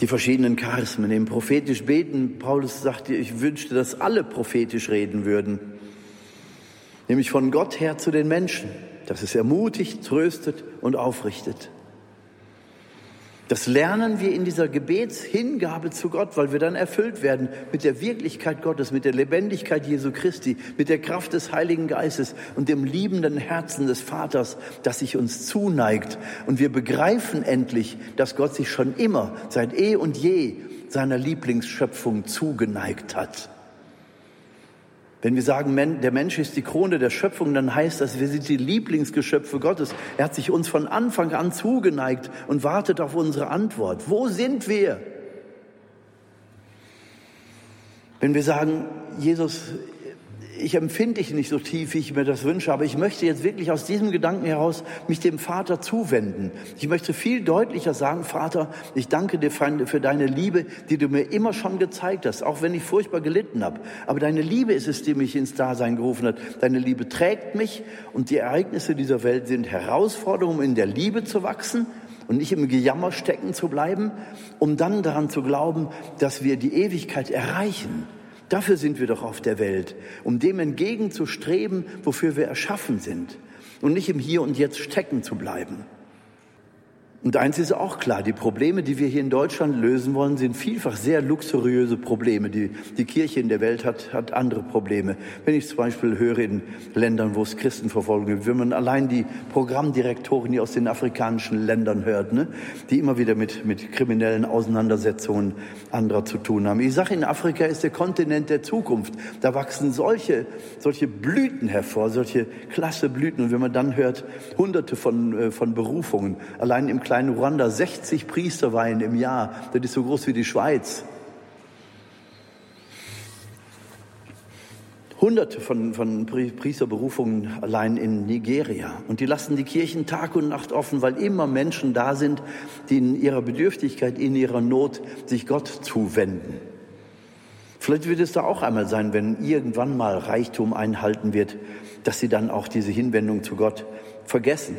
Die verschiedenen Charismen, im prophetisch beten, Paulus sagte, ich wünschte, dass alle prophetisch reden würden. Nämlich von Gott her zu den Menschen, dass es ermutigt, tröstet und aufrichtet. Das lernen wir in dieser Gebetshingabe zu Gott, weil wir dann erfüllt werden mit der Wirklichkeit Gottes, mit der Lebendigkeit Jesu Christi, mit der Kraft des Heiligen Geistes und dem liebenden Herzen des Vaters, das sich uns zuneigt. Und wir begreifen endlich, dass Gott sich schon immer, seit eh und je, seiner Lieblingsschöpfung zugeneigt hat. Wenn wir sagen, der Mensch ist die Krone der Schöpfung, dann heißt das, wir sind die Lieblingsgeschöpfe Gottes. Er hat sich uns von Anfang an zugeneigt und wartet auf unsere Antwort. Wo sind wir? Wenn wir sagen, Jesus ich empfinde dich nicht so tief, wie ich mir das wünsche, aber ich möchte jetzt wirklich aus diesem Gedanken heraus mich dem Vater zuwenden. Ich möchte viel deutlicher sagen, Vater, ich danke dir für deine Liebe, die du mir immer schon gezeigt hast, auch wenn ich furchtbar gelitten habe. Aber deine Liebe ist es, die mich ins Dasein gerufen hat. Deine Liebe trägt mich und die Ereignisse dieser Welt sind Herausforderungen, um in der Liebe zu wachsen und nicht im Gejammer stecken zu bleiben, um dann daran zu glauben, dass wir die Ewigkeit erreichen. Dafür sind wir doch auf der Welt, um dem entgegenzustreben, wofür wir erschaffen sind und nicht im Hier und Jetzt stecken zu bleiben. Und eins ist auch klar, die Probleme, die wir hier in Deutschland lösen wollen, sind vielfach sehr luxuriöse Probleme. Die, die Kirche in der Welt hat, hat andere Probleme. Wenn ich zum Beispiel höre in Ländern, wo es Christenverfolgung gibt, wenn man allein die Programmdirektoren hier aus den afrikanischen Ländern hört, ne, die immer wieder mit, mit kriminellen Auseinandersetzungen anderer zu tun haben. Ich sage, in Afrika ist der Kontinent der Zukunft. Da wachsen solche, solche Blüten hervor, solche klasse Blüten. Und wenn man dann hört, hunderte von, äh, von Berufungen, allein im kleinen Ruanda 60 Priesterweihen im Jahr. Das ist so groß wie die Schweiz. Hunderte von, von Priesterberufungen allein in Nigeria. Und die lassen die Kirchen Tag und Nacht offen, weil immer Menschen da sind, die in ihrer Bedürftigkeit, in ihrer Not sich Gott zuwenden. Vielleicht wird es da auch einmal sein, wenn irgendwann mal Reichtum einhalten wird, dass sie dann auch diese Hinwendung zu Gott vergessen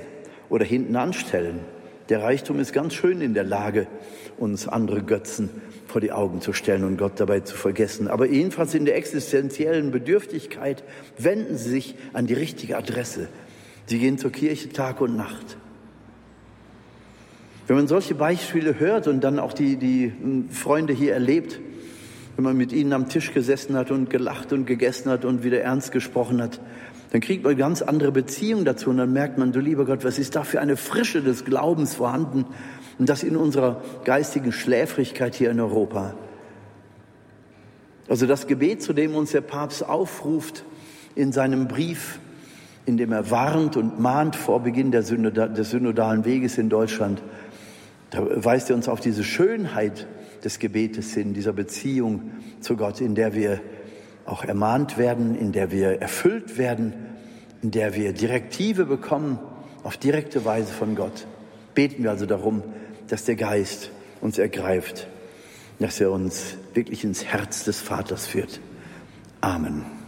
oder hinten anstellen. Der Reichtum ist ganz schön in der Lage, uns andere Götzen vor die Augen zu stellen und Gott dabei zu vergessen. Aber jedenfalls in der existenziellen Bedürftigkeit wenden Sie sich an die richtige Adresse. Sie gehen zur Kirche Tag und Nacht. Wenn man solche Beispiele hört und dann auch die, die Freunde hier erlebt, wenn man mit ihnen am Tisch gesessen hat und gelacht und gegessen hat und wieder ernst gesprochen hat, dann kriegt man eine ganz andere Beziehung dazu und dann merkt man, du lieber Gott, was ist da für eine Frische des Glaubens vorhanden und das in unserer geistigen Schläfrigkeit hier in Europa. Also das Gebet, zu dem uns der Papst aufruft in seinem Brief, in dem er warnt und mahnt vor Beginn des synodalen Weges in Deutschland, da weist er uns auf diese Schönheit des Gebetes hin, dieser Beziehung zu Gott, in der wir auch ermahnt werden, in der wir erfüllt werden, in der wir Direktive bekommen, auf direkte Weise von Gott. Beten wir also darum, dass der Geist uns ergreift, dass er uns wirklich ins Herz des Vaters führt. Amen.